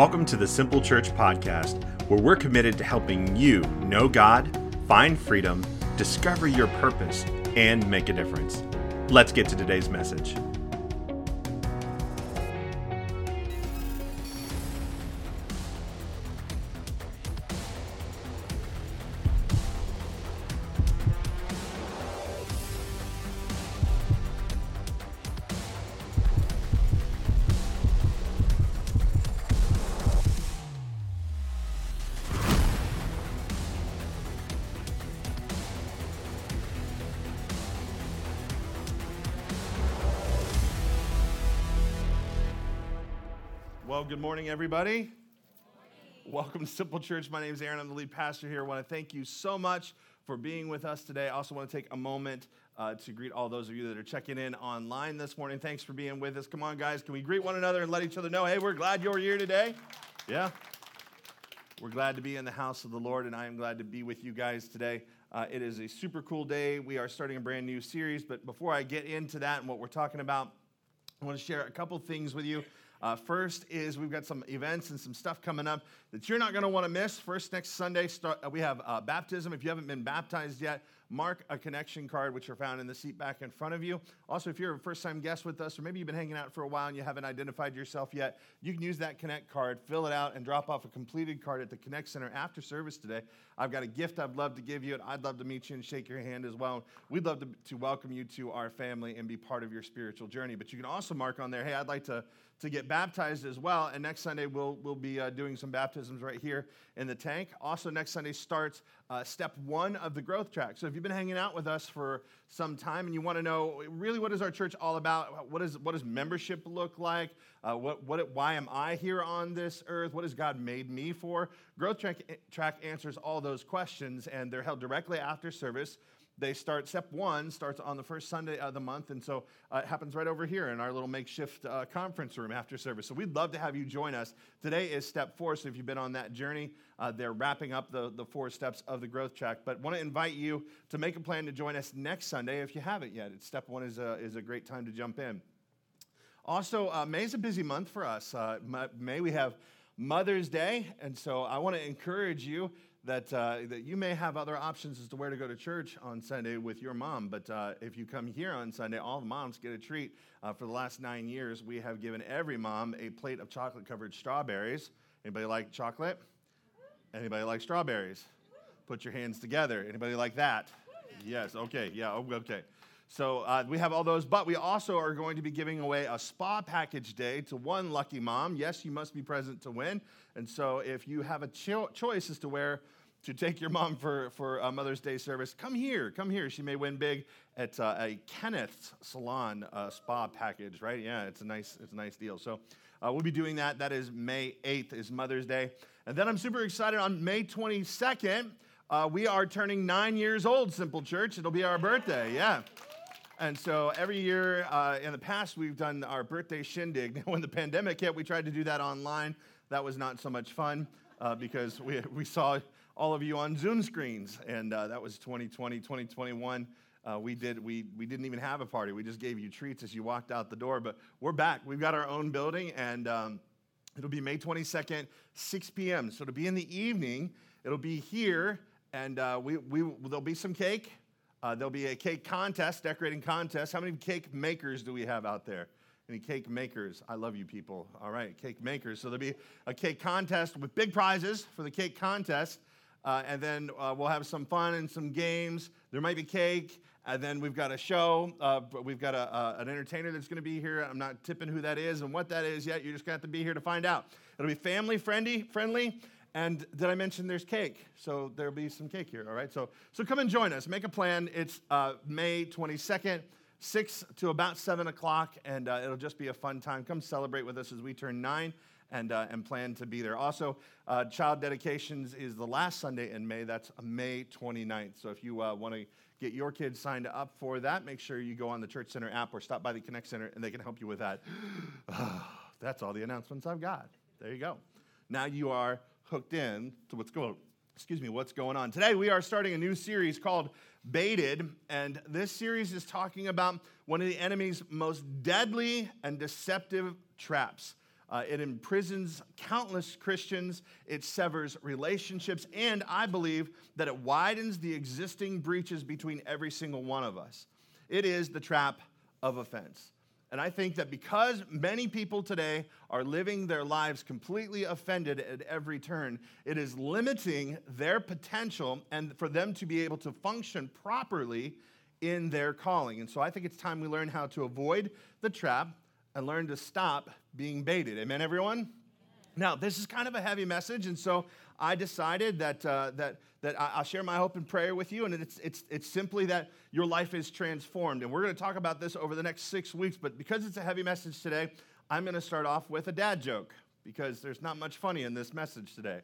Welcome to the Simple Church Podcast, where we're committed to helping you know God, find freedom, discover your purpose, and make a difference. Let's get to today's message. Good morning, everybody. Welcome to Simple Church. My name is Aaron. I'm the lead pastor here. I want to thank you so much for being with us today. I also want to take a moment uh, to greet all those of you that are checking in online this morning. Thanks for being with us. Come on, guys. Can we greet one another and let each other know, hey, we're glad you're here today? Yeah. We're glad to be in the house of the Lord, and I am glad to be with you guys today. Uh, it is a super cool day. We are starting a brand new series, but before I get into that and what we're talking about, I want to share a couple things with you. Uh, first is we've got some events and some stuff coming up that you're not going to want to miss. First, next Sunday, start, uh, we have uh, baptism. If you haven't been baptized yet, mark a connection card, which are found in the seat back in front of you. Also, if you're a first time guest with us, or maybe you've been hanging out for a while and you haven't identified yourself yet, you can use that Connect card, fill it out, and drop off a completed card at the Connect Center after service today. I've got a gift I'd love to give you, and I'd love to meet you and shake your hand as well. We'd love to, to welcome you to our family and be part of your spiritual journey. But you can also mark on there, hey, I'd like to to get baptized as well. And next Sunday, we'll, we'll be uh, doing some baptisms right here in the tank. Also, next Sunday starts uh, step one of the growth track. So if you've been hanging out with us for some time and you want to know really what is our church all about, what, is, what does membership look like, uh, what, what, why am I here on this earth, what has God made me for, growth track, track answers all those questions, and they're held directly after service they start step one starts on the first sunday of the month and so uh, it happens right over here in our little makeshift uh, conference room after service. So we'd love to have you join us. Today is step four so if you've been on that journey uh, they're wrapping up the, the four steps of the growth track. But want to invite you to make a plan to join us next sunday if you haven't yet. It's step one is a, is a great time to jump in. Also uh, may is a busy month for us. Uh, may we have mother's day and so i want to encourage you that, uh, that you may have other options as to where to go to church on Sunday with your mom. But uh, if you come here on Sunday, all the moms get a treat. Uh, for the last nine years, we have given every mom a plate of chocolate covered strawberries. Anybody like chocolate? Anybody like strawberries? Put your hands together. Anybody like that? Yes, okay, yeah, oh, okay. So uh, we have all those, but we also are going to be giving away a spa package day to one lucky mom. Yes, you must be present to win. And so if you have a cho- choice as to where to take your mom for, for Mother's Day service, come here, come here. She may win big at uh, a Kenneth's Salon uh, spa package, right? Yeah, it's a nice, it's a nice deal. So uh, we'll be doing that. That is May 8th is Mother's Day. And then I'm super excited on May 22nd, uh, we are turning nine years old, Simple Church. It'll be our birthday, yeah. And so every year uh, in the past, we've done our birthday shindig. When the pandemic hit, we tried to do that online. That was not so much fun uh, because we, we saw all of you on Zoom screens. And uh, that was 2020, 2021. Uh, we, did, we, we didn't even have a party. We just gave you treats as you walked out the door. But we're back. We've got our own building, and um, it'll be May 22nd, 6 p.m. So it'll be in the evening. It'll be here, and uh, we, we, there'll be some cake. Uh, there'll be a cake contest, decorating contest. How many cake makers do we have out there? Any cake makers? I love you people. All right, cake makers. So there'll be a cake contest with big prizes for the cake contest. Uh, and then uh, we'll have some fun and some games. There might be cake. And then we've got a show. Uh, we've got a, an entertainer that's going to be here. I'm not tipping who that is and what that is yet. You're just going to have to be here to find out. It'll be family friendly, friendly. And did I mention there's cake? So there'll be some cake here, all right? So, so come and join us. Make a plan. It's uh, May 22nd, 6 to about 7 o'clock, and uh, it'll just be a fun time. Come celebrate with us as we turn 9 and, uh, and plan to be there. Also, uh, child dedications is the last Sunday in May. That's May 29th. So if you uh, want to get your kids signed up for that, make sure you go on the Church Center app or stop by the Connect Center, and they can help you with that. That's all the announcements I've got. There you go. Now you are hooked in to what's going excuse me what's going on today we are starting a new series called baited and this series is talking about one of the enemy's most deadly and deceptive traps Uh, it imprisons countless Christians, it severs relationships, and I believe that it widens the existing breaches between every single one of us. It is the trap of offense. And I think that because many people today are living their lives completely offended at every turn, it is limiting their potential and for them to be able to function properly in their calling. And so I think it's time we learn how to avoid the trap and learn to stop being baited. Amen, everyone? Now, this is kind of a heavy message, and so I decided that, uh, that, that I'll share my hope and prayer with you, and it's, it's, it's simply that your life is transformed. And we're going to talk about this over the next six weeks, but because it's a heavy message today, I'm going to start off with a dad joke because there's not much funny in this message today.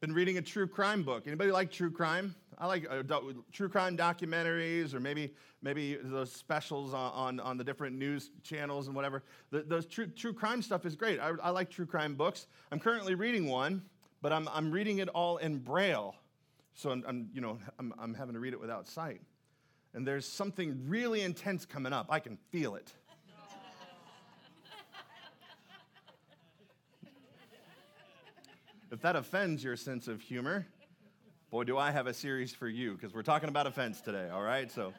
Been reading a true crime book. Anybody like true crime? I like do- true crime documentaries or maybe maybe those specials on, on, on the different news channels and whatever. The, those true, true crime stuff is great. I, I like true crime books. I'm currently reading one, but I'm, I'm reading it all in Braille. So I'm, I'm you know, I'm, I'm having to read it without sight. And there's something really intense coming up. I can feel it. If that offends your sense of humor, boy, do I have a series for you because we're talking about offense today, all right? So.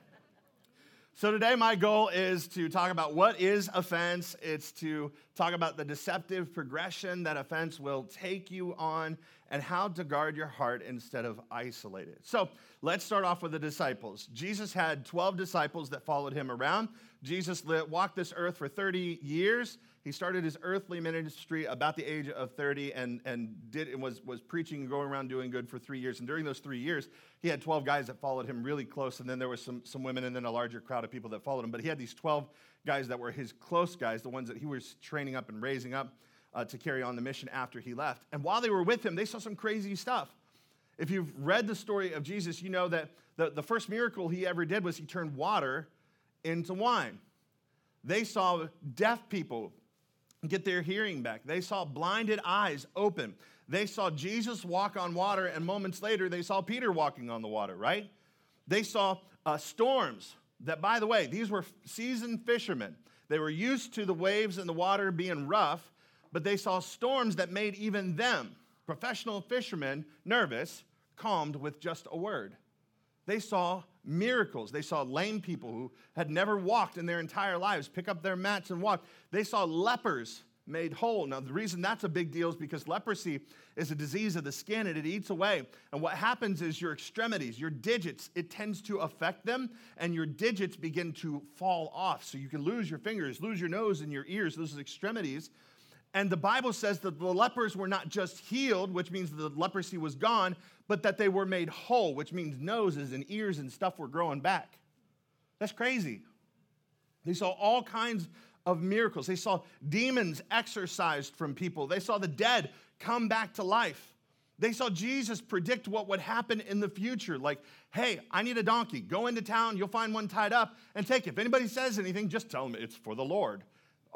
So, today, my goal is to talk about what is offense. It's to talk about the deceptive progression that offense will take you on and how to guard your heart instead of isolate it. So, let's start off with the disciples. Jesus had 12 disciples that followed him around. Jesus walked this earth for 30 years. He started his earthly ministry about the age of 30 and, and did and was, was preaching and going around doing good for three years. And during those three years, he had 12 guys that followed him really close. And then there was some, some women and then a larger crowd of people that followed him. But he had these 12 guys that were his close guys, the ones that he was training up and raising up uh, to carry on the mission after he left. And while they were with him, they saw some crazy stuff. If you've read the story of Jesus, you know that the, the first miracle he ever did was he turned water into wine. They saw deaf people get their hearing back. They saw blinded eyes open. They saw Jesus walk on water, and moments later, they saw Peter walking on the water, right? They saw uh, storms that, by the way, these were seasoned fishermen. They were used to the waves and the water being rough, but they saw storms that made even them, professional fishermen, nervous, calmed with just a word. They saw miracles. They saw lame people who had never walked in their entire lives pick up their mats and walk. They saw lepers made whole. Now, the reason that's a big deal is because leprosy is a disease of the skin and it eats away. And what happens is your extremities, your digits, it tends to affect them and your digits begin to fall off. So you can lose your fingers, lose your nose and your ears, those are extremities. And the Bible says that the lepers were not just healed, which means the leprosy was gone, but that they were made whole, which means noses and ears and stuff were growing back. That's crazy. They saw all kinds of miracles. They saw demons exorcised from people. They saw the dead come back to life. They saw Jesus predict what would happen in the future. Like, hey, I need a donkey. Go into town, you'll find one tied up, and take it. If anybody says anything, just tell them it's for the Lord.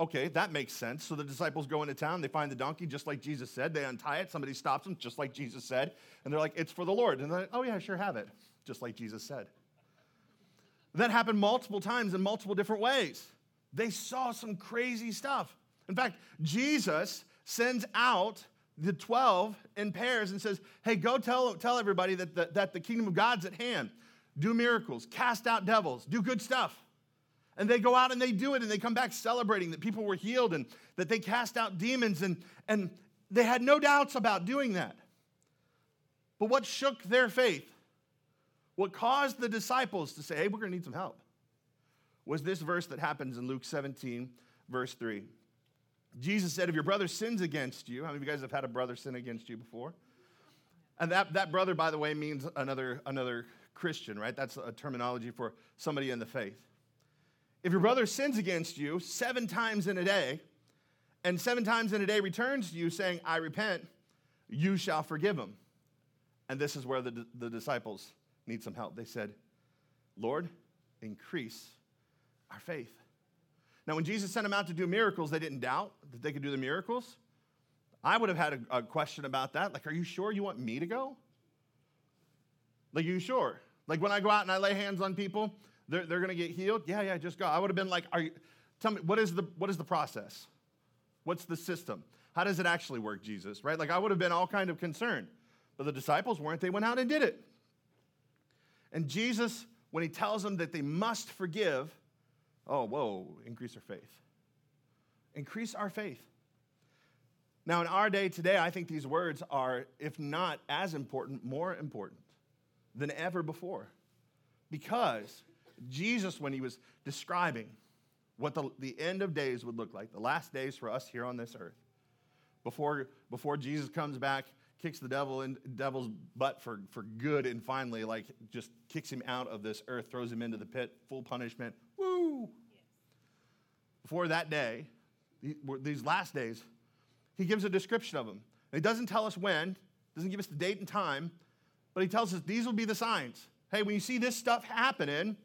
Okay, that makes sense. So the disciples go into town, they find the donkey just like Jesus said. They untie it, somebody stops them just like Jesus said. And they're like, it's for the Lord. And they're like, oh, yeah, sure, have it, just like Jesus said. That happened multiple times in multiple different ways. They saw some crazy stuff. In fact, Jesus sends out the 12 in pairs and says, hey, go tell, tell everybody that the, that the kingdom of God's at hand. Do miracles, cast out devils, do good stuff. And they go out and they do it and they come back celebrating that people were healed and that they cast out demons and, and they had no doubts about doing that. But what shook their faith, what caused the disciples to say, hey, we're going to need some help, was this verse that happens in Luke 17, verse 3. Jesus said, If your brother sins against you, how many of you guys have had a brother sin against you before? And that, that brother, by the way, means another, another Christian, right? That's a terminology for somebody in the faith. If your brother sins against you seven times in a day, and seven times in a day returns to you saying, I repent, you shall forgive him. And this is where the, the disciples need some help. They said, Lord, increase our faith. Now, when Jesus sent them out to do miracles, they didn't doubt that they could do the miracles. I would have had a, a question about that. Like, are you sure you want me to go? Like, are you sure? Like, when I go out and I lay hands on people, they're, they're going to get healed? Yeah, yeah, just go. I would have been like, are you, tell me, what is, the, what is the process? What's the system? How does it actually work, Jesus? Right? Like I would have been all kind of concerned. But the disciples weren't. They went out and did it. And Jesus, when he tells them that they must forgive, oh, whoa, increase our faith. Increase our faith. Now, in our day today, I think these words are, if not as important, more important than ever before. Because Jesus, when he was describing what the, the end of days would look like, the last days for us here on this earth, before, before Jesus comes back, kicks the devil in devil's butt for, for good, and finally, like, just kicks him out of this earth, throws him into the pit, full punishment. Woo! Yes. Before that day, these last days, he gives a description of them. He doesn't tell us when, doesn't give us the date and time, but he tells us these will be the signs. Hey, when you see this stuff happening,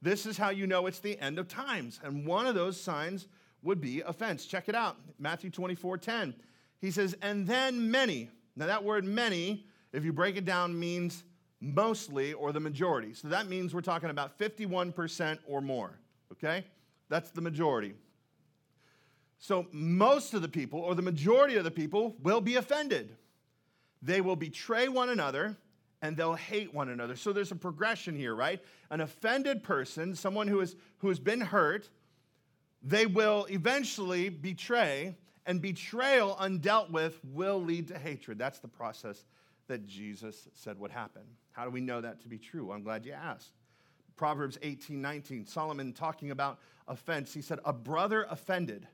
this is how you know it's the end of times. And one of those signs would be offense. Check it out. Matthew 24 10. He says, and then many. Now, that word many, if you break it down, means mostly or the majority. So that means we're talking about 51% or more, okay? That's the majority. So most of the people, or the majority of the people, will be offended. They will betray one another and they'll hate one another. So there's a progression here, right? An offended person, someone who, is, who has been hurt, they will eventually betray, and betrayal undealt with will lead to hatred. That's the process that Jesus said would happen. How do we know that to be true? I'm glad you asked. Proverbs 18 19, Solomon talking about offense, he said, A brother offended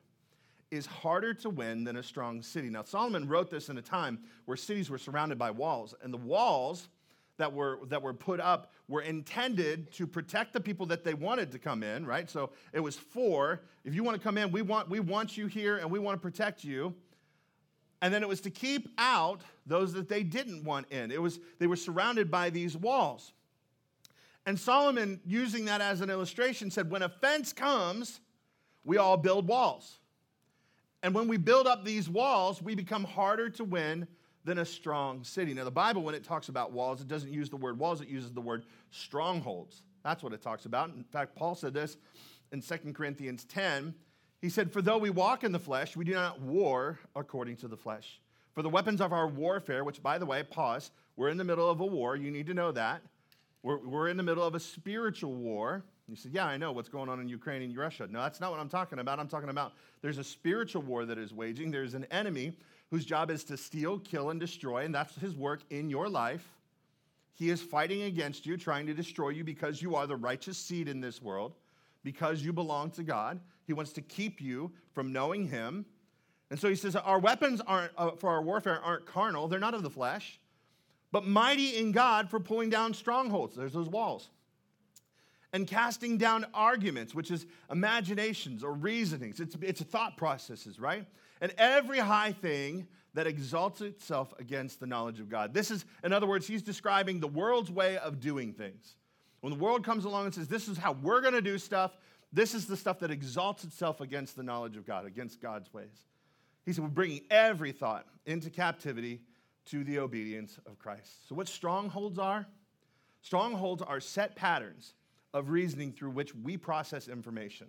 is harder to win than a strong city. Now, Solomon wrote this in a time where cities were surrounded by walls, and the walls that were, that were put up were intended to protect the people that they wanted to come in, right? So it was for, if you want to come in, we want, we want you here and we want to protect you. And then it was to keep out those that they didn't want in. It was, they were surrounded by these walls. And Solomon, using that as an illustration, said, when a fence comes, we all build walls. And when we build up these walls, we become harder to win than a strong city. Now, the Bible, when it talks about walls, it doesn't use the word walls, it uses the word strongholds. That's what it talks about. In fact, Paul said this in 2 Corinthians 10. He said, For though we walk in the flesh, we do not war according to the flesh. For the weapons of our warfare, which, by the way, pause, we're in the middle of a war. You need to know that. We're, we're in the middle of a spiritual war. You said, Yeah, I know what's going on in Ukraine and Russia. No, that's not what I'm talking about. I'm talking about there's a spiritual war that is waging. There's an enemy whose job is to steal, kill, and destroy, and that's his work in your life. He is fighting against you, trying to destroy you because you are the righteous seed in this world, because you belong to God. He wants to keep you from knowing Him. And so he says, Our weapons aren't, uh, for our warfare aren't carnal, they're not of the flesh, but mighty in God for pulling down strongholds. There's those walls and casting down arguments, which is imaginations or reasonings. It's, it's thought processes, right? And every high thing that exalts itself against the knowledge of God. This is, in other words, he's describing the world's way of doing things. When the world comes along and says, This is how we're going to do stuff, this is the stuff that exalts itself against the knowledge of God, against God's ways. He said, We're bringing every thought into captivity to the obedience of Christ. So, what strongholds are? Strongholds are set patterns of reasoning through which we process information.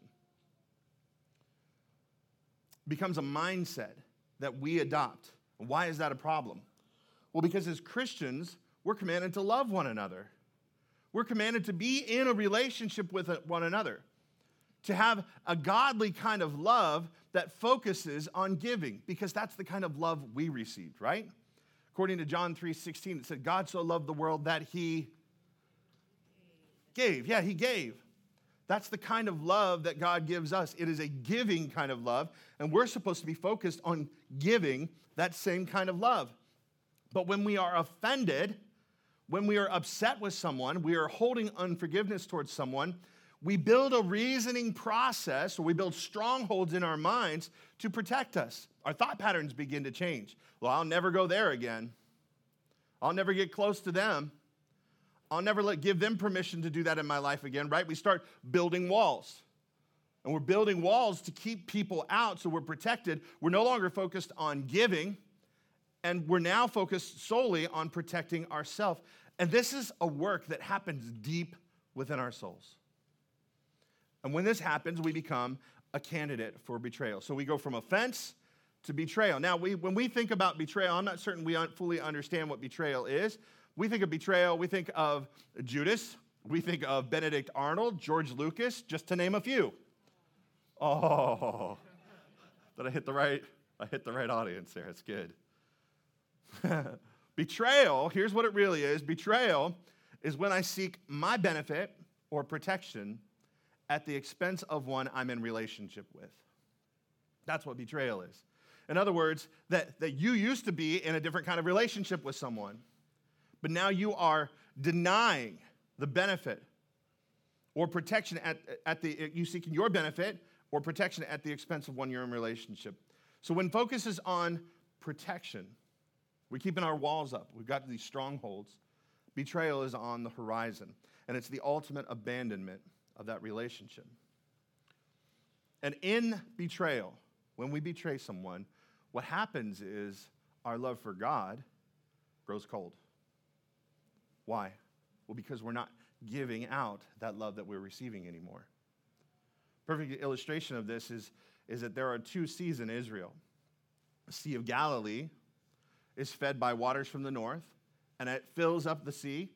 Becomes a mindset that we adopt. Why is that a problem? Well, because as Christians, we're commanded to love one another. We're commanded to be in a relationship with one another, to have a godly kind of love that focuses on giving, because that's the kind of love we received, right? According to John 3:16, it said, God so loved the world that he Gave. Yeah, he gave. That's the kind of love that God gives us. It is a giving kind of love, and we're supposed to be focused on giving that same kind of love. But when we are offended, when we are upset with someone, we are holding unforgiveness towards someone, we build a reasoning process or we build strongholds in our minds to protect us. Our thought patterns begin to change. Well, I'll never go there again. I'll never get close to them. I'll never let, give them permission to do that in my life again, right? We start building walls. And we're building walls to keep people out so we're protected. We're no longer focused on giving, and we're now focused solely on protecting ourselves. And this is a work that happens deep within our souls. And when this happens, we become a candidate for betrayal. So we go from offense to betrayal. Now, we, when we think about betrayal, I'm not certain we fully understand what betrayal is. We think of betrayal, we think of Judas, we think of Benedict Arnold, George Lucas, just to name a few. Oh, did I hit the right? I hit the right audience there. It's good. betrayal, here's what it really is betrayal is when I seek my benefit or protection at the expense of one I'm in relationship with. That's what betrayal is. In other words, that, that you used to be in a different kind of relationship with someone, but now you are denying the benefit or protection at, at the, you seeking your benefit or protection at the expense of one you're in relationship. So when focus is on protection, we're keeping our walls up. We've got these strongholds. Betrayal is on the horizon, and it's the ultimate abandonment of that relationship. And in betrayal, when we betray someone, what happens is our love for God grows cold. Why? Well, because we're not giving out that love that we're receiving anymore. Perfect illustration of this is, is that there are two seas in Israel. The Sea of Galilee is fed by waters from the north, and it fills up the sea.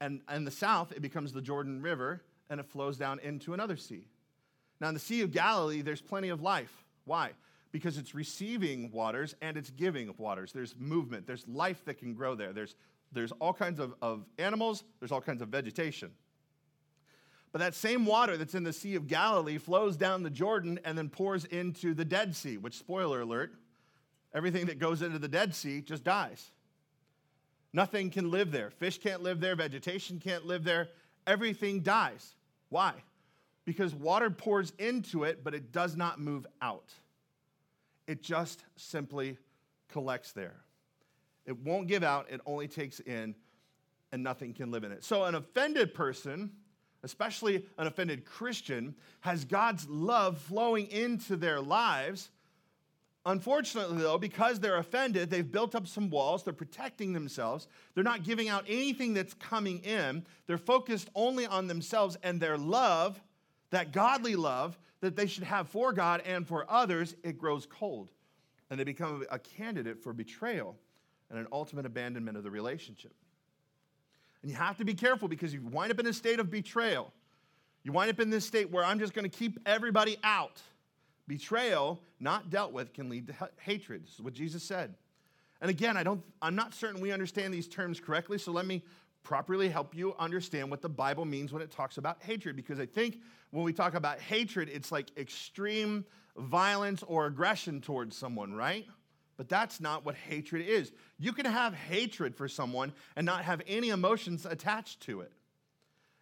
And in the south, it becomes the Jordan River, and it flows down into another sea. Now, in the Sea of Galilee, there's plenty of life. Why? Because it's receiving waters and it's giving waters. There's movement, there's life that can grow there. There's, there's all kinds of, of animals, there's all kinds of vegetation. But that same water that's in the Sea of Galilee flows down the Jordan and then pours into the Dead Sea, which, spoiler alert, everything that goes into the Dead Sea just dies. Nothing can live there. Fish can't live there, vegetation can't live there, everything dies. Why? Because water pours into it, but it does not move out. It just simply collects there. It won't give out, it only takes in, and nothing can live in it. So, an offended person, especially an offended Christian, has God's love flowing into their lives Unfortunately, though, because they're offended, they've built up some walls, they're protecting themselves, they're not giving out anything that's coming in, they're focused only on themselves and their love, that godly love that they should have for God and for others, it grows cold. And they become a candidate for betrayal and an ultimate abandonment of the relationship. And you have to be careful because you wind up in a state of betrayal. You wind up in this state where I'm just going to keep everybody out. Betrayal, not dealt with, can lead to hatred. This is what Jesus said. And again, I don't, I'm not certain we understand these terms correctly, so let me properly help you understand what the Bible means when it talks about hatred. Because I think when we talk about hatred, it's like extreme violence or aggression towards someone, right? But that's not what hatred is. You can have hatred for someone and not have any emotions attached to it.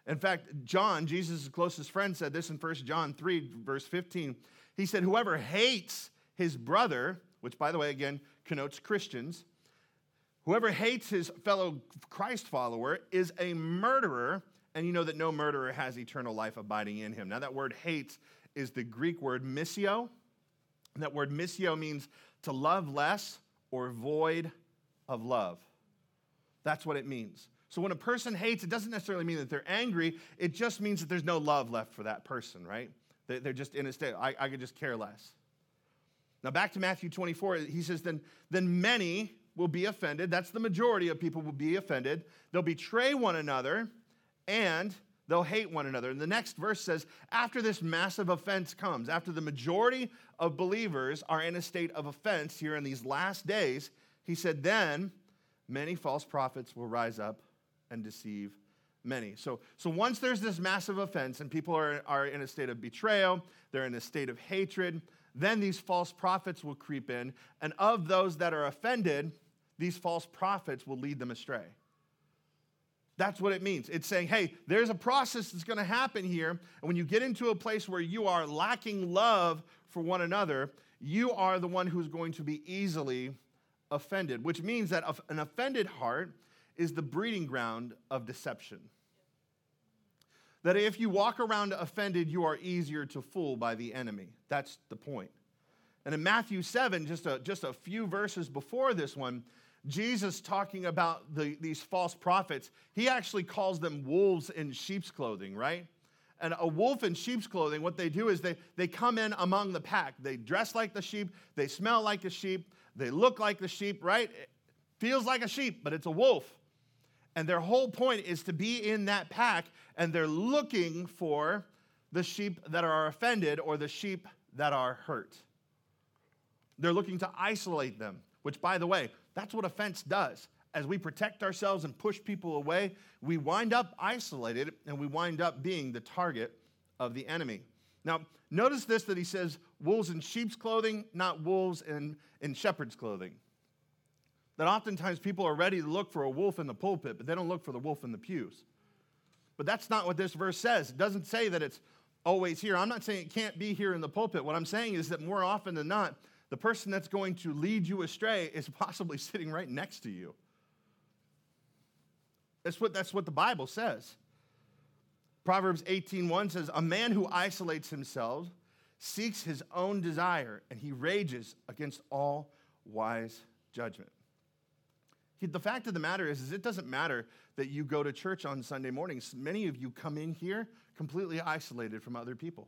In fact, John, Jesus' closest friend, said this in 1 John 3, verse 15. He said, Whoever hates his brother, which by the way, again, connotes Christians, whoever hates his fellow Christ follower is a murderer, and you know that no murderer has eternal life abiding in him. Now, that word hates is the Greek word miseo. And that word miseo means to love less or void of love. That's what it means. So when a person hates, it doesn't necessarily mean that they're angry, it just means that there's no love left for that person, right? They're just in a state, I, I could just care less. Now, back to Matthew 24, he says, then, then many will be offended. That's the majority of people will be offended. They'll betray one another and they'll hate one another. And the next verse says, after this massive offense comes, after the majority of believers are in a state of offense here in these last days, he said, then many false prophets will rise up and deceive many. So, so once there's this massive offense and people are, are in a state of betrayal, they're in a state of hatred, then these false prophets will creep in. And of those that are offended, these false prophets will lead them astray. That's what it means. It's saying, hey, there's a process that's going to happen here. And when you get into a place where you are lacking love for one another, you are the one who's going to be easily offended, which means that an offended heart is the breeding ground of deception. That if you walk around offended, you are easier to fool by the enemy. That's the point. And in Matthew 7, just a, just a few verses before this one, Jesus talking about the, these false prophets, he actually calls them wolves in sheep's clothing, right? and a wolf in sheep's clothing, what they do is they, they come in among the pack. They dress like the sheep, they smell like the sheep, they look like the sheep, right? It feels like a sheep, but it's a wolf. And their whole point is to be in that pack, and they're looking for the sheep that are offended or the sheep that are hurt. They're looking to isolate them, which, by the way, that's what offense does. As we protect ourselves and push people away, we wind up isolated and we wind up being the target of the enemy. Now, notice this that he says wolves in sheep's clothing, not wolves in, in shepherd's clothing. That oftentimes people are ready to look for a wolf in the pulpit, but they don't look for the wolf in the pews. But that's not what this verse says. It doesn't say that it's always here. I'm not saying it can't be here in the pulpit. What I'm saying is that more often than not, the person that's going to lead you astray is possibly sitting right next to you. That's what, that's what the Bible says. Proverbs 18:1 says, "A man who isolates himself seeks his own desire, and he rages against all wise judgment." The fact of the matter is, is, it doesn't matter that you go to church on Sunday mornings. Many of you come in here completely isolated from other people.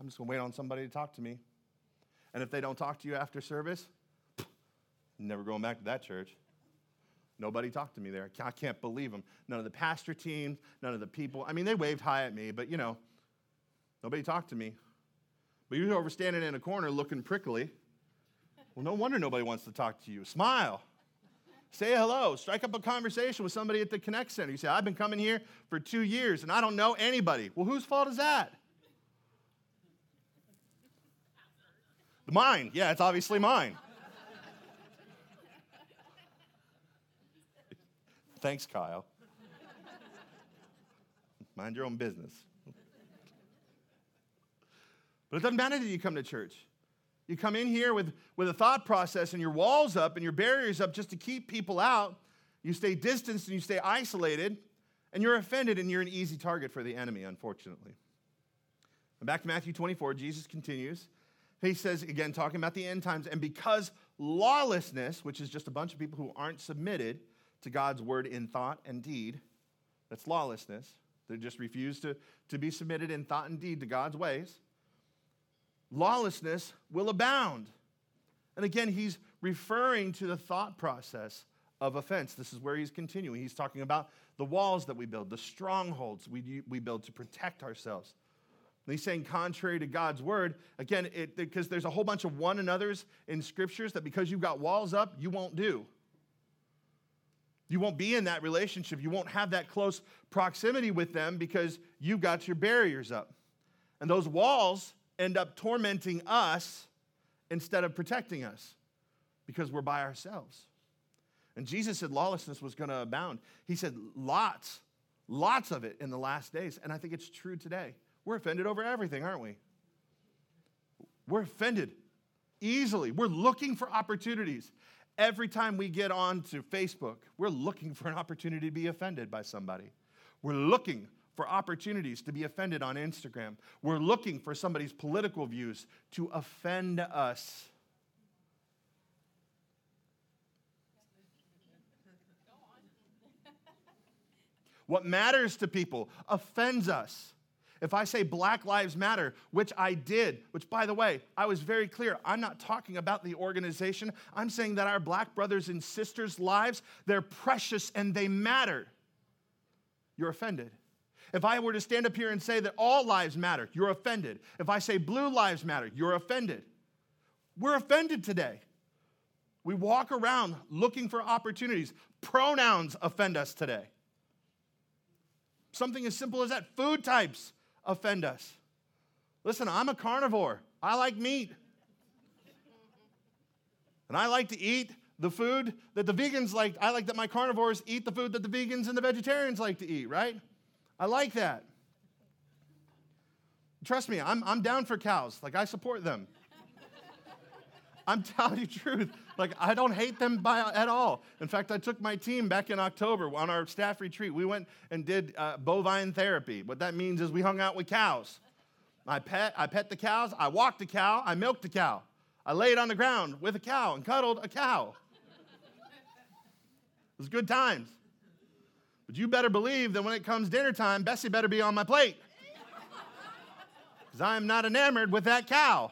I'm just going to wait on somebody to talk to me. And if they don't talk to you after service, never going back to that church. Nobody talked to me there. I can't believe them. None of the pastor team, none of the people. I mean, they waved hi at me, but you know, nobody talked to me. But you're over standing in a corner looking prickly. Well, no wonder nobody wants to talk to you. Smile. Say hello. Strike up a conversation with somebody at the Connect Center. You say, I've been coming here for two years and I don't know anybody. Well, whose fault is that? Mine. Yeah, it's obviously mine. Thanks, Kyle. Mind your own business. But it doesn't matter that you come to church. You come in here with, with a thought process and your walls up and your barriers up just to keep people out. You stay distanced and you stay isolated, and you're offended and you're an easy target for the enemy, unfortunately. And back to Matthew 24, Jesus continues. He says, again, talking about the end times, and because lawlessness, which is just a bunch of people who aren't submitted to God's word in thought and deed, that's lawlessness. They just refuse to, to be submitted in thought and deed to God's ways lawlessness will abound. And again, he's referring to the thought process of offense. This is where he's continuing. He's talking about the walls that we build, the strongholds we, we build to protect ourselves. And he's saying, contrary to God's word, again, because there's a whole bunch of one another's in scriptures that because you've got walls up, you won't do. You won't be in that relationship. You won't have that close proximity with them because you've got your barriers up. And those walls end up tormenting us instead of protecting us because we're by ourselves. And Jesus said lawlessness was going to abound. He said lots, lots of it in the last days. And I think it's true today. We're offended over everything, aren't we? We're offended easily. We're looking for opportunities. Every time we get on to Facebook, we're looking for an opportunity to be offended by somebody. We're looking for opportunities to be offended on Instagram. We're looking for somebody's political views to offend us. What matters to people offends us. If I say Black Lives Matter, which I did, which by the way, I was very clear, I'm not talking about the organization. I'm saying that our black brothers and sisters' lives, they're precious and they matter. You're offended. If I were to stand up here and say that all lives matter, you're offended. If I say blue lives matter, you're offended. We're offended today. We walk around looking for opportunities. Pronouns offend us today. Something as simple as that. Food types offend us. Listen, I'm a carnivore. I like meat. And I like to eat the food that the vegans like. I like that my carnivores eat the food that the vegans and the vegetarians like to eat, right? I like that. Trust me, I'm, I'm down for cows. Like, I support them. I'm telling you the truth. Like, I don't hate them by, at all. In fact, I took my team back in October on our staff retreat. We went and did uh, bovine therapy. What that means is we hung out with cows. I pet, I pet the cows, I walked a cow, I milked a cow. I laid on the ground with a cow and cuddled a cow. It was good times. But you better believe that when it comes dinner time, Bessie better be on my plate. Because I am not enamored with that cow.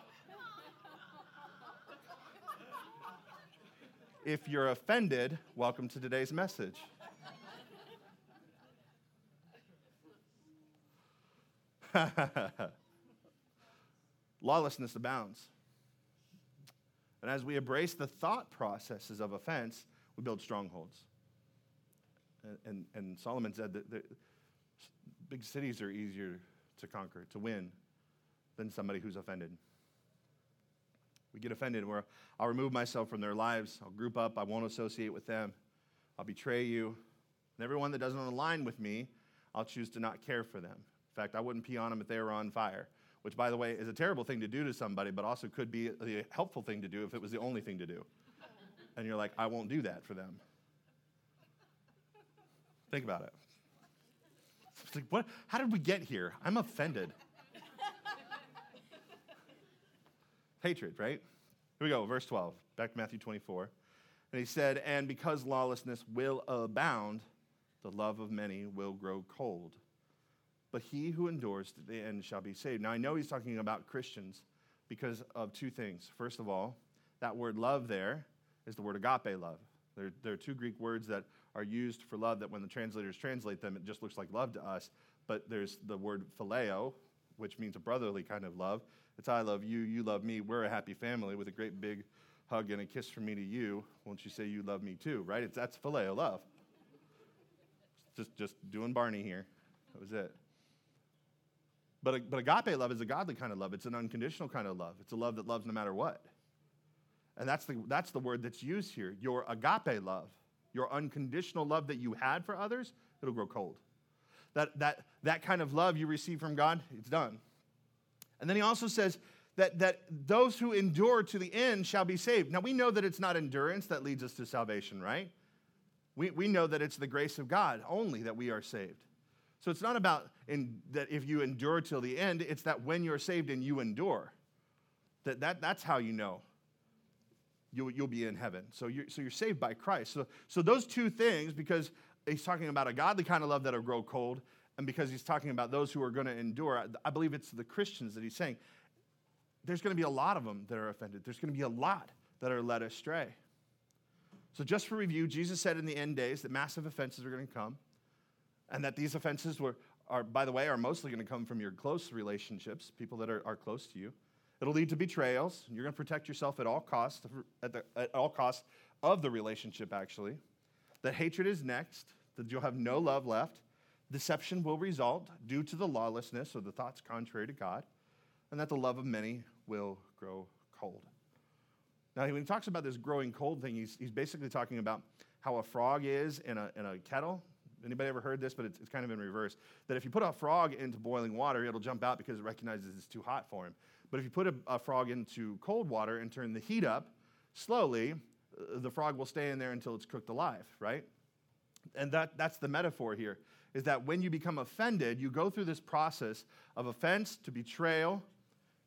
If you're offended, welcome to today's message. Lawlessness abounds. And as we embrace the thought processes of offense, we build strongholds. And, and, and Solomon said that the, big cities are easier to conquer, to win, than somebody who's offended. We get offended where I'll remove myself from their lives, I'll group up, I won't associate with them, I'll betray you. And everyone that doesn't align with me, I'll choose to not care for them. In fact, I wouldn't pee on them if they were on fire which, by the way, is a terrible thing to do to somebody, but also could be the helpful thing to do if it was the only thing to do. And you're like, I won't do that for them. Think about it. It's like, what? How did we get here? I'm offended. Hatred, right? Here we go, verse 12, back to Matthew 24. And he said, And because lawlessness will abound, the love of many will grow cold but he who endures to the end shall be saved. Now, I know he's talking about Christians because of two things. First of all, that word love there is the word agape love. There, there are two Greek words that are used for love that when the translators translate them, it just looks like love to us. But there's the word phileo, which means a brotherly kind of love. It's I love you, you love me. We're a happy family with a great big hug and a kiss from me to you. Won't you say you love me too, right? It's, that's phileo love. Just, just doing Barney here. That was it. But, but agape love is a godly kind of love. It's an unconditional kind of love. It's a love that loves no matter what. And that's the, that's the word that's used here. Your agape love, your unconditional love that you had for others, it'll grow cold. That, that, that kind of love you receive from God, it's done. And then he also says that, that those who endure to the end shall be saved. Now, we know that it's not endurance that leads us to salvation, right? We, we know that it's the grace of God only that we are saved. So it's not about in, that if you endure till the end, it's that when you're saved and you endure, that, that that's how you know you'll, you'll be in heaven. So you're, so you're saved by Christ. So, so those two things, because he's talking about a godly kind of love that'll grow cold, and because he's talking about those who are going to endure, I believe it's the Christians that he's saying. There's going to be a lot of them that are offended. There's going to be a lot that are led astray. So, just for review, Jesus said in the end days that massive offenses are going to come and that these offenses were, are, by the way, are mostly going to come from your close relationships, people that are, are close to you. It'll lead to betrayals. You're going to protect yourself at all costs, at, the, at all costs of the relationship, actually. That hatred is next, that you'll have no love left. Deception will result due to the lawlessness or the thoughts contrary to God, and that the love of many will grow cold. Now, when he talks about this growing cold thing, he's, he's basically talking about how a frog is in a, in a kettle Anybody ever heard this? But it's, it's kind of in reverse. That if you put a frog into boiling water, it'll jump out because it recognizes it's too hot for him. But if you put a, a frog into cold water and turn the heat up slowly, uh, the frog will stay in there until it's cooked alive, right? And that, that's the metaphor here, is that when you become offended, you go through this process of offense to betrayal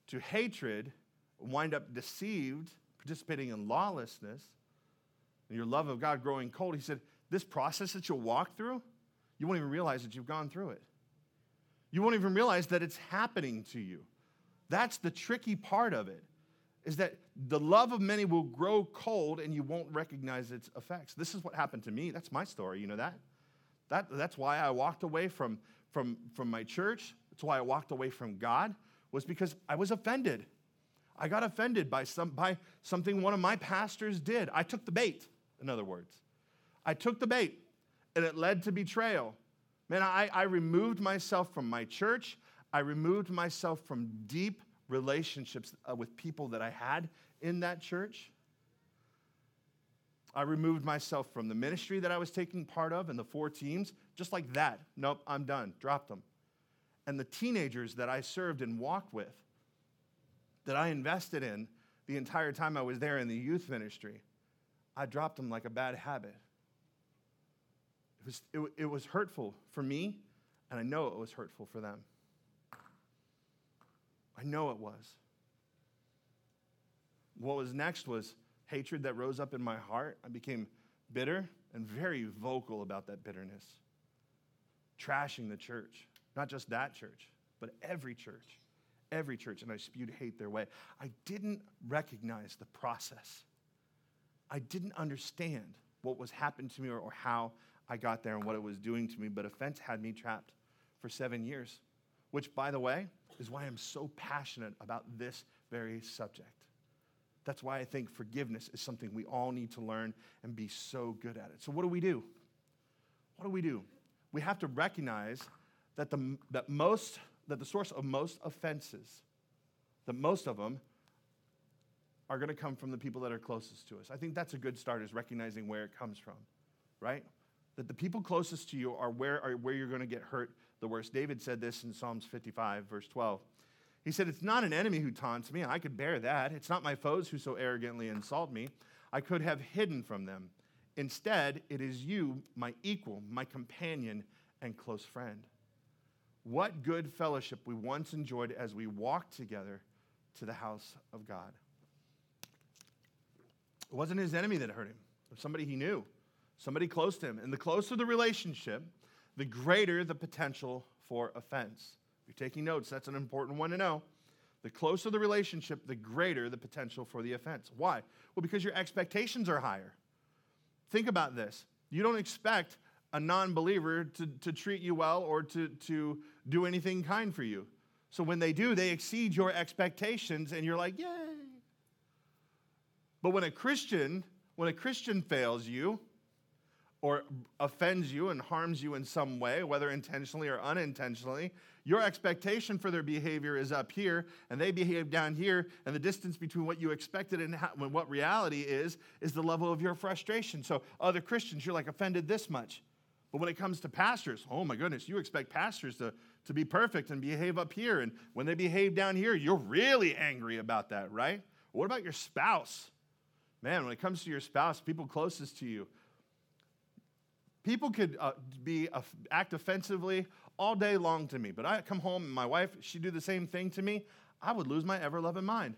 to hatred, wind up deceived, participating in lawlessness, and your love of God growing cold. He said, this process that you'll walk through, you won't even realize that you've gone through it. You won't even realize that it's happening to you. That's the tricky part of it, is that the love of many will grow cold and you won't recognize its effects. This is what happened to me. That's my story. You know that? that that's why I walked away from, from, from my church. That's why I walked away from God, was because I was offended. I got offended by, some, by something one of my pastors did. I took the bait, in other words. I took the bait and it led to betrayal. Man, I, I removed myself from my church. I removed myself from deep relationships uh, with people that I had in that church. I removed myself from the ministry that I was taking part of and the four teams, just like that. Nope, I'm done. Dropped them. And the teenagers that I served and walked with, that I invested in the entire time I was there in the youth ministry, I dropped them like a bad habit. It was, it, it was hurtful for me, and I know it was hurtful for them. I know it was. What was next was hatred that rose up in my heart. I became bitter and very vocal about that bitterness. trashing the church, not just that church, but every church, every church, and I spewed hate their way. I didn't recognize the process. I didn't understand what was happening to me or, or how I got there and what it was doing to me, but offense had me trapped for seven years, which, by the way, is why I'm so passionate about this very subject. That's why I think forgiveness is something we all need to learn and be so good at it. So, what do we do? What do we do? We have to recognize that the, that most, that the source of most offenses, that most of them are going to come from the people that are closest to us. I think that's a good start, is recognizing where it comes from, right? That the people closest to you are where, are where you're going to get hurt the worst. David said this in Psalms 55, verse 12. He said, It's not an enemy who taunts me. I could bear that. It's not my foes who so arrogantly insult me. I could have hidden from them. Instead, it is you, my equal, my companion, and close friend. What good fellowship we once enjoyed as we walked together to the house of God. It wasn't his enemy that hurt him, it was somebody he knew, somebody close to him. And the closer the relationship, the greater the potential for offense. If you're taking notes, that's an important one to know. The closer the relationship, the greater the potential for the offense. Why? Well, because your expectations are higher. Think about this. You don't expect a non believer to, to treat you well or to, to do anything kind for you. So when they do, they exceed your expectations, and you're like, yay. But when a Christian, when a Christian fails you, or offends you and harms you in some way, whether intentionally or unintentionally, your expectation for their behavior is up here, and they behave down here, and the distance between what you expected and how, what reality is, is the level of your frustration. So, other Christians, you're like offended this much. But when it comes to pastors, oh my goodness, you expect pastors to, to be perfect and behave up here. And when they behave down here, you're really angry about that, right? What about your spouse? Man, when it comes to your spouse, people closest to you, People could uh, be uh, act offensively all day long to me, but I come home and my wife, she'd do the same thing to me. I would lose my ever loving mind.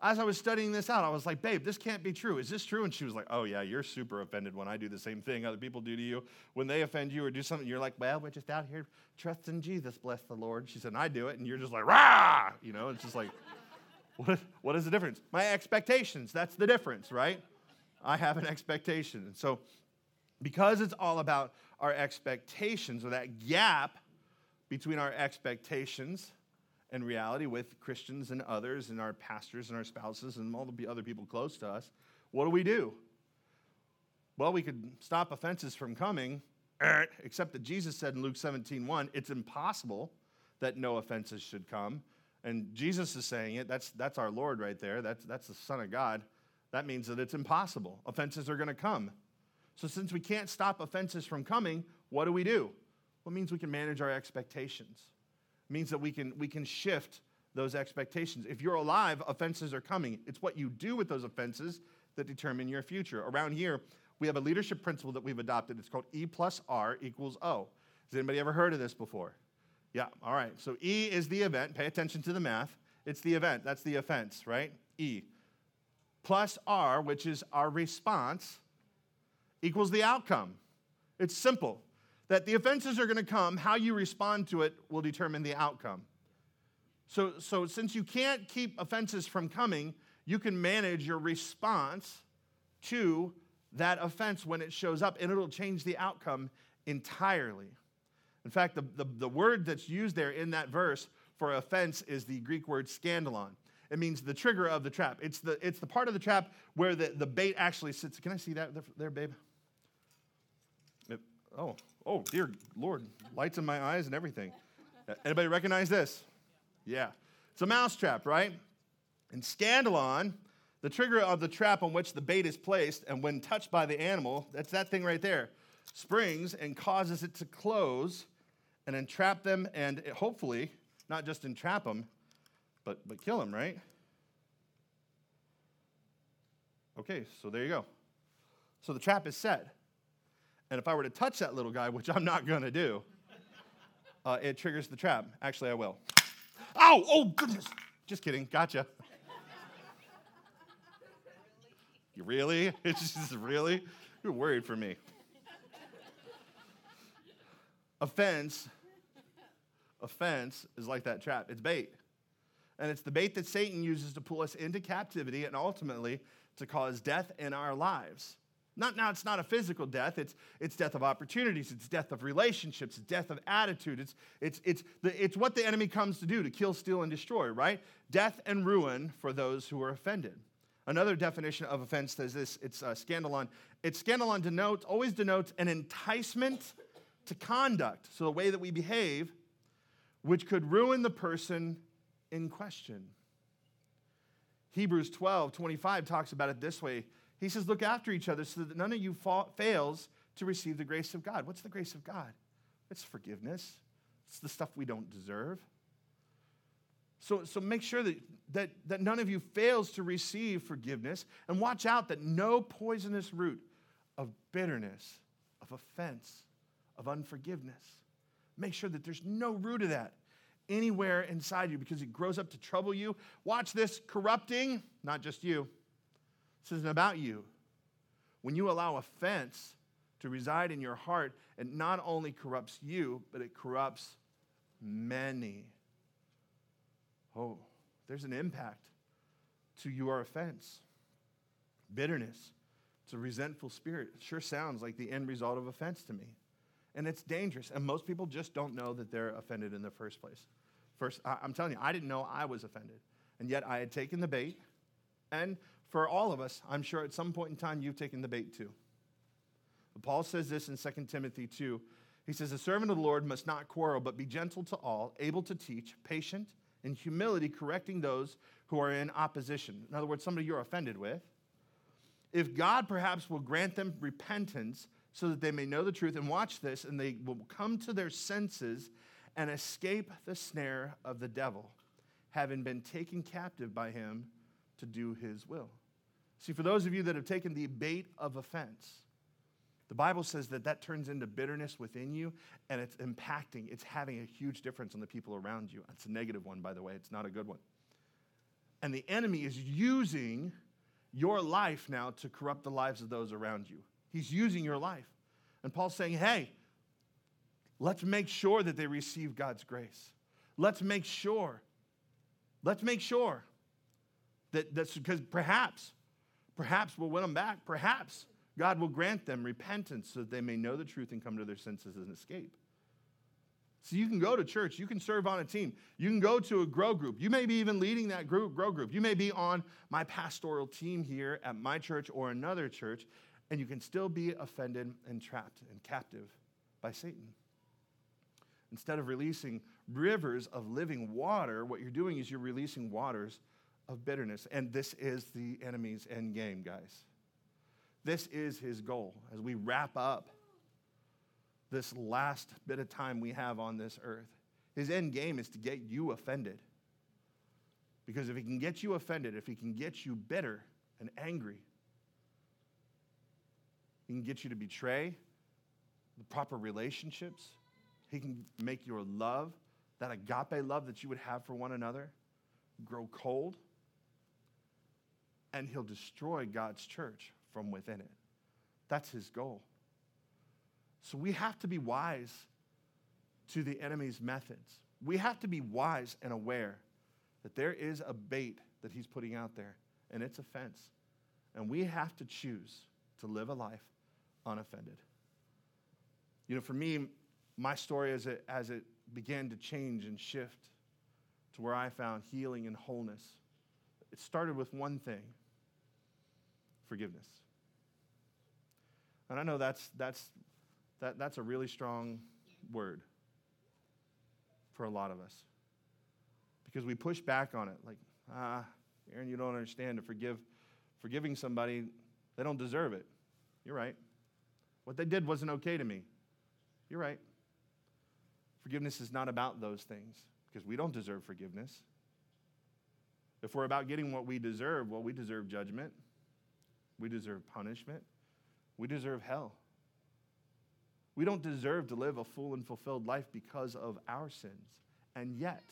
As I was studying this out, I was like, babe, this can't be true. Is this true? And she was like, oh, yeah, you're super offended when I do the same thing other people do to you. When they offend you or do something, you're like, well, we're just out here trusting Jesus, bless the Lord. She said, I do it. And you're just like, rah! You know, it's just like, what, what is the difference? My expectations, that's the difference, right? I have an expectation. And so because it's all about our expectations or that gap between our expectations and reality with Christians and others and our pastors and our spouses and all the other people close to us, what do we do? Well, we could stop offenses from coming, except that Jesus said in Luke 17 1, it's impossible that no offenses should come. And Jesus is saying it. That's, that's our Lord right there. That's, that's the Son of God. That means that it's impossible. Offenses are going to come. So, since we can't stop offenses from coming, what do we do? Well, it means we can manage our expectations. It means that we can, we can shift those expectations. If you're alive, offenses are coming. It's what you do with those offenses that determine your future. Around here, we have a leadership principle that we've adopted. It's called E plus R equals O. Has anybody ever heard of this before? Yeah, all right. So E is the event. Pay attention to the math. It's the event. That's the offense, right? E. Plus R, which is our response, equals the outcome. It's simple that the offenses are going to come, how you respond to it will determine the outcome. So, so, since you can't keep offenses from coming, you can manage your response to that offense when it shows up, and it'll change the outcome entirely. In fact, the, the, the word that's used there in that verse for offense is the Greek word scandalon. It means the trigger of the trap. It's the, it's the part of the trap where the, the bait actually sits. Can I see that there, babe? Oh, oh, dear Lord, lights in my eyes and everything. Anybody recognize this? Yeah. It's a mousetrap, right? And scandalon, the trigger of the trap on which the bait is placed, and when touched by the animal, that's that thing right there, springs and causes it to close and entrap them, and hopefully, not just entrap them, but, but kill them, right? Okay, so there you go. So the trap is set. And if I were to touch that little guy, which I'm not going to do, uh, it triggers the trap. Actually, I will. Ow! Oh, goodness. Just kidding. Gotcha. you really? It's just really? You're worried for me. Offense, offense is like that trap. It's bait. And it's the bait that Satan uses to pull us into captivity and ultimately to cause death in our lives. Not now, it's not a physical death, it's, it's death of opportunities, it's death of relationships, it's death of attitude. It's, it's, it's, the, it's what the enemy comes to do to kill, steal, and destroy, right? Death and ruin for those who are offended. Another definition of offense says this it's uh, scandalon. It's scandalon denotes, always denotes an enticement to conduct, so the way that we behave, which could ruin the person in question. Hebrews 12, 25 talks about it this way. He says, Look after each other so that none of you fa- fails to receive the grace of God. What's the grace of God? It's forgiveness, it's the stuff we don't deserve. So, so make sure that, that, that none of you fails to receive forgiveness, and watch out that no poisonous root of bitterness, of offense, of unforgiveness. Make sure that there's no root of that anywhere inside you because it grows up to trouble you. Watch this corrupting, not just you. This isn't about you. When you allow offense to reside in your heart, it not only corrupts you, but it corrupts many. Oh, there's an impact to your offense. Bitterness. It's a resentful spirit. It sure sounds like the end result of offense to me. And it's dangerous. And most people just don't know that they're offended in the first place. First, I'm telling you, I didn't know I was offended. And yet I had taken the bait. And for all of us, I'm sure at some point in time you've taken the bait too. But Paul says this in 2 Timothy 2. He says, A servant of the Lord must not quarrel, but be gentle to all, able to teach, patient, in humility, correcting those who are in opposition. In other words, somebody you're offended with. If God perhaps will grant them repentance so that they may know the truth and watch this, and they will come to their senses and escape the snare of the devil, having been taken captive by him to do his will. See, for those of you that have taken the bait of offense, the Bible says that that turns into bitterness within you and it's impacting, it's having a huge difference on the people around you. It's a negative one, by the way, it's not a good one. And the enemy is using your life now to corrupt the lives of those around you. He's using your life. And Paul's saying, hey, let's make sure that they receive God's grace. Let's make sure. Let's make sure that that's because perhaps, perhaps we'll win them back. Perhaps God will grant them repentance so that they may know the truth and come to their senses and escape. So you can go to church, you can serve on a team, you can go to a grow group. You may be even leading that group, grow group. You may be on my pastoral team here at my church or another church, and you can still be offended and trapped and captive by Satan. Instead of releasing rivers of living water, what you're doing is you're releasing waters of bitterness. And this is the enemy's end game, guys. This is his goal as we wrap up this last bit of time we have on this earth. His end game is to get you offended. Because if he can get you offended, if he can get you bitter and angry, he can get you to betray the proper relationships. He can make your love, that agape love that you would have for one another, grow cold. And he'll destroy God's church from within it. That's his goal. So we have to be wise to the enemy's methods. We have to be wise and aware that there is a bait that he's putting out there, and it's offense. And we have to choose to live a life unoffended. You know, for me, my story as it, as it began to change and shift to where I found healing and wholeness, it started with one thing forgiveness. And I know that's, that's, that, that's a really strong word for a lot of us because we push back on it like, ah, Aaron, you don't understand to forgive, forgiving somebody, they don't deserve it. You're right. What they did wasn't okay to me. You're right. Forgiveness is not about those things because we don't deserve forgiveness. If we're about getting what we deserve, well, we deserve judgment. We deserve punishment. We deserve hell. We don't deserve to live a full and fulfilled life because of our sins. And yet,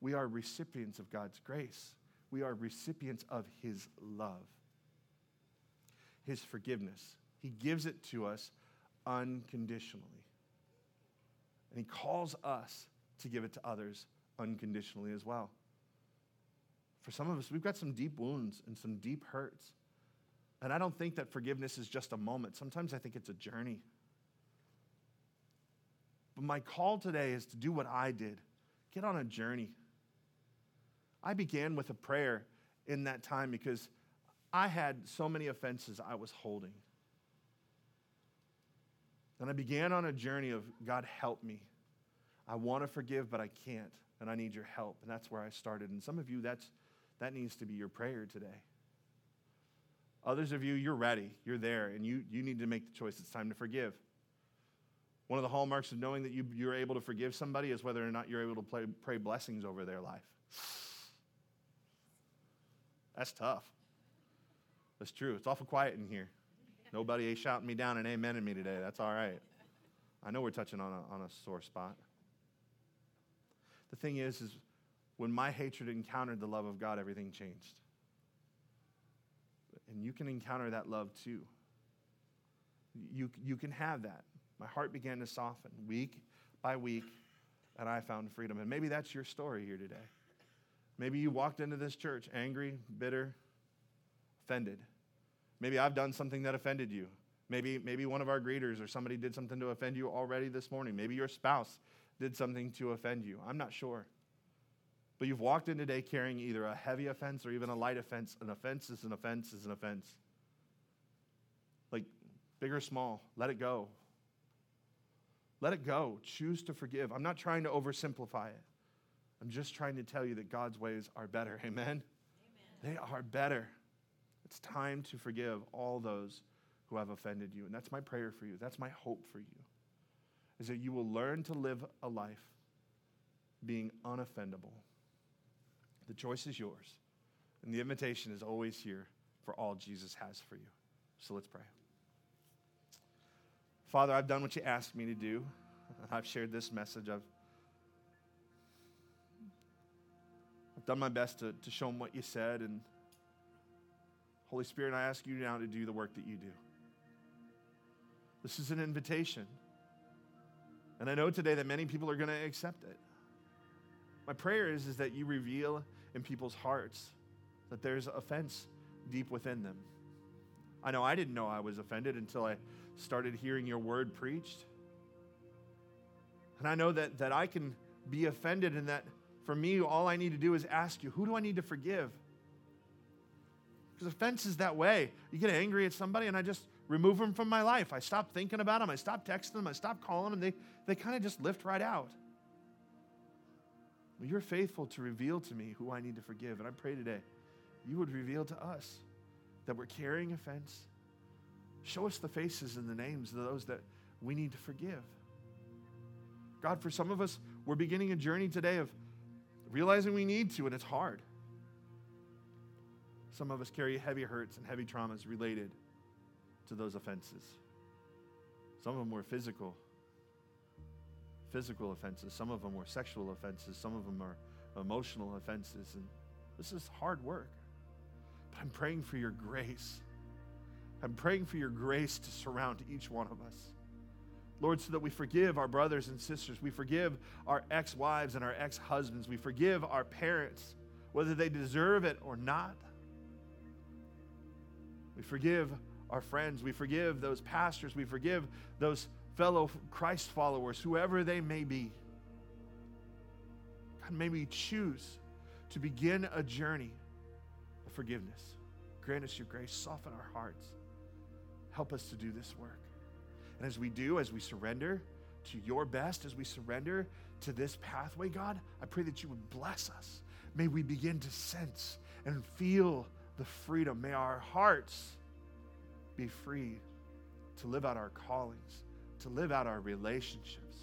we are recipients of God's grace. We are recipients of His love, His forgiveness. He gives it to us unconditionally. And He calls us to give it to others unconditionally as well. For some of us, we've got some deep wounds and some deep hurts. And I don't think that forgiveness is just a moment. Sometimes I think it's a journey. But my call today is to do what I did get on a journey. I began with a prayer in that time because I had so many offenses I was holding. And I began on a journey of God, help me. I want to forgive, but I can't, and I need your help. And that's where I started. And some of you, that's, that needs to be your prayer today. Others of you, you're ready, you're there, and you, you need to make the choice. It's time to forgive. One of the hallmarks of knowing that you, you're able to forgive somebody is whether or not you're able to play, pray blessings over their life. That's tough. That's true. It's awful quiet in here. Nobody is shouting me down and amening me today. That's all right. I know we're touching on a, on a sore spot. The thing is, is when my hatred encountered the love of God, everything changed. And you can encounter that love too. You, you can have that. My heart began to soften week by week, and I found freedom. And maybe that's your story here today. Maybe you walked into this church angry, bitter, offended. Maybe I've done something that offended you. Maybe, maybe one of our greeters or somebody did something to offend you already this morning. Maybe your spouse did something to offend you. I'm not sure. But you've walked in today carrying either a heavy offense or even a light offense. An offense is an offense is an offense. Like big or small, let it go. Let it go. Choose to forgive. I'm not trying to oversimplify it. I'm just trying to tell you that God's ways are better. Amen? Amen? They are better. It's time to forgive all those who have offended you. And that's my prayer for you. That's my hope for you. Is that you will learn to live a life being unoffendable. The choice is yours. And the invitation is always here for all Jesus has for you. So let's pray. Father, I've done what you asked me to do. I've shared this message. I've I've done my best to, to show them what you said. And Holy Spirit, I ask you now to do the work that you do. This is an invitation. And I know today that many people are going to accept it. My prayer is, is that you reveal in people's hearts that there's offense deep within them. I know I didn't know I was offended until I started hearing your word preached. And I know that, that I can be offended and that for me, all I need to do is ask you, who do I need to forgive? Because offense is that way. You get angry at somebody, and I just remove them from my life. I stop thinking about them. I stop texting them. I stop calling them. They, they kind of just lift right out. Well, you're faithful to reveal to me who I need to forgive. And I pray today you would reveal to us that we're carrying offense. Show us the faces and the names of those that we need to forgive. God, for some of us, we're beginning a journey today of realizing we need to, and it's hard. Some of us carry heavy hurts and heavy traumas related to those offenses. Some of them were physical, physical offenses. Some of them were sexual offenses. Some of them are emotional offenses. And this is hard work. But I'm praying for your grace. I'm praying for your grace to surround each one of us. Lord, so that we forgive our brothers and sisters. We forgive our ex wives and our ex husbands. We forgive our parents, whether they deserve it or not. We forgive our friends. We forgive those pastors. We forgive those fellow Christ followers, whoever they may be. God, may we choose to begin a journey of forgiveness. Grant us your grace, soften our hearts. Help us to do this work. And as we do, as we surrender to your best, as we surrender to this pathway, God, I pray that you would bless us. May we begin to sense and feel the freedom. May our hearts be free to live out our callings, to live out our relationships,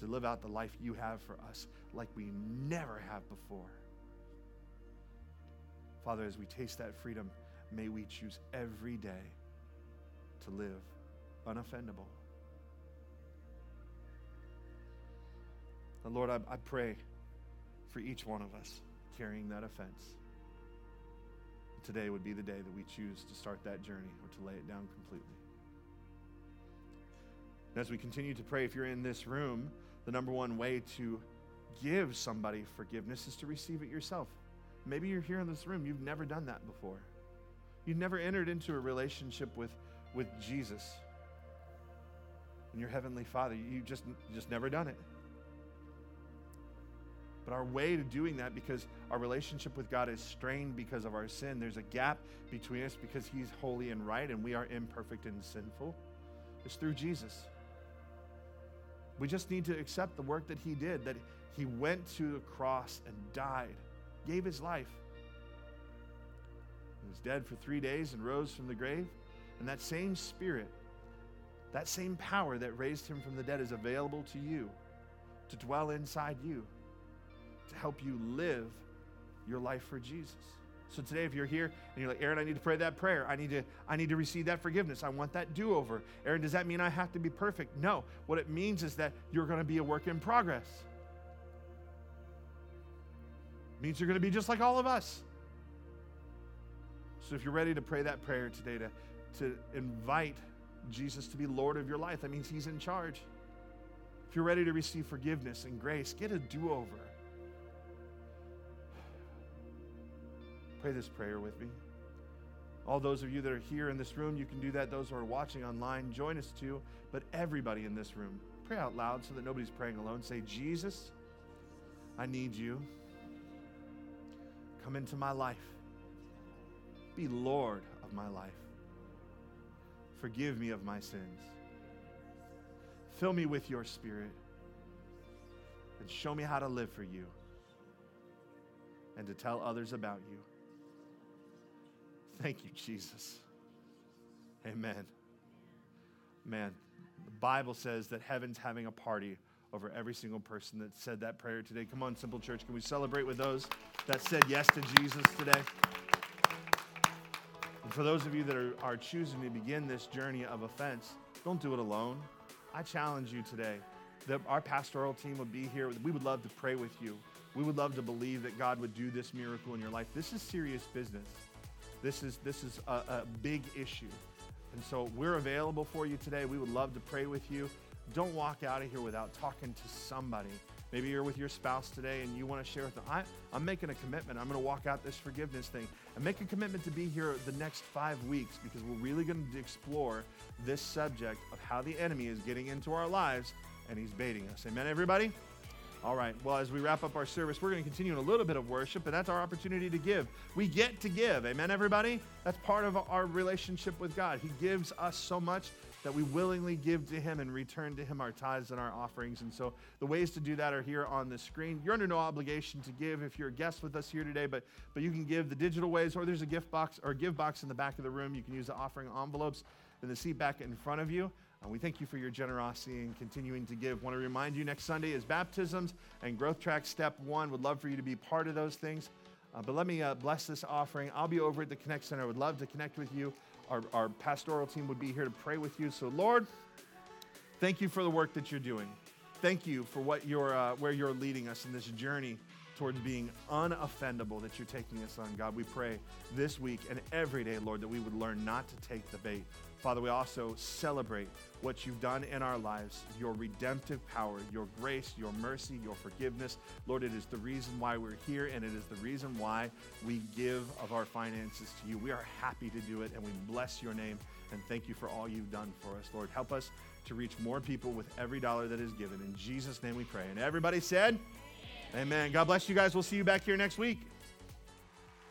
to live out the life you have for us like we never have before. Father, as we taste that freedom, may we choose every day to live unoffendable. And Lord, I, I pray for each one of us carrying that offense. Today would be the day that we choose to start that journey or to lay it down completely. And as we continue to pray, if you're in this room the number one way to give somebody forgiveness is to receive it yourself. Maybe you're here in this room, you've never done that before. You've never entered into a relationship with, with Jesus and your heavenly Father. You just, just never done it. But our way to doing that, because our relationship with God is strained because of our sin, there's a gap between us because He's holy and right and we are imperfect and sinful, is through Jesus. We just need to accept the work that He did, that He went to the cross and died, gave His life. He was dead for three days and rose from the grave. And that same Spirit, that same power that raised Him from the dead is available to you to dwell inside you to help you live your life for Jesus. So today, if you're here and you're like, Aaron, I need to pray that prayer. I need to, I need to receive that forgiveness. I want that do-over. Aaron, does that mean I have to be perfect? No. What it means is that you're going to be a work in progress. It means you're going to be just like all of us. So if you're ready to pray that prayer today, to, to invite Jesus to be Lord of your life, that means He's in charge. If you're ready to receive forgiveness and grace, get a do-over. Pray this prayer with me. All those of you that are here in this room, you can do that. Those who are watching online, join us too. But everybody in this room, pray out loud so that nobody's praying alone. Say, Jesus, I need you. Come into my life. Be Lord of my life. Forgive me of my sins. Fill me with your spirit and show me how to live for you and to tell others about you. Thank you, Jesus. Amen. Man, the Bible says that heaven's having a party over every single person that said that prayer today. Come on, Simple Church, can we celebrate with those that said yes to Jesus today? And for those of you that are, are choosing to begin this journey of offense, don't do it alone. I challenge you today that our pastoral team would be here. We would love to pray with you. We would love to believe that God would do this miracle in your life. This is serious business. This is, this is a, a big issue. And so we're available for you today. We would love to pray with you. Don't walk out of here without talking to somebody. Maybe you're with your spouse today and you want to share with them. I, am making a commitment. I'm going to walk out this forgiveness thing and make a commitment to be here the next five weeks because we're really going to explore this subject of how the enemy is getting into our lives and he's baiting us. Amen, everybody? All right. Well, as we wrap up our service, we're going to continue in a little bit of worship, and that's our opportunity to give. We get to give. Amen, everybody? That's part of our relationship with God. He gives us so much that we willingly give to Him and return to Him our tithes and our offerings. And so the ways to do that are here on the screen. You're under no obligation to give if you're a guest with us here today, but, but you can give the digital ways, or there's a gift box or gift box in the back of the room. You can use the offering envelopes in the seat back in front of you. And we thank you for your generosity and continuing to give. Want to remind you next Sunday is baptisms and growth track step one. Would love for you to be part of those things. Uh, but let me uh, bless this offering. I'll be over at the Connect Center. I would love to connect with you. Our, our pastoral team would be here to pray with you. So, Lord, thank you for the work that you're doing. Thank you for what you're, uh, where you're leading us in this journey towards being unoffendable that you're taking us on. God, we pray this week and every day, Lord, that we would learn not to take the bait. Father, we also celebrate what you've done in our lives, your redemptive power, your grace, your mercy, your forgiveness. Lord, it is the reason why we're here, and it is the reason why we give of our finances to you. We are happy to do it, and we bless your name and thank you for all you've done for us. Lord, help us to reach more people with every dollar that is given. In Jesus' name we pray. And everybody said, Amen. God bless you guys. We'll see you back here next week.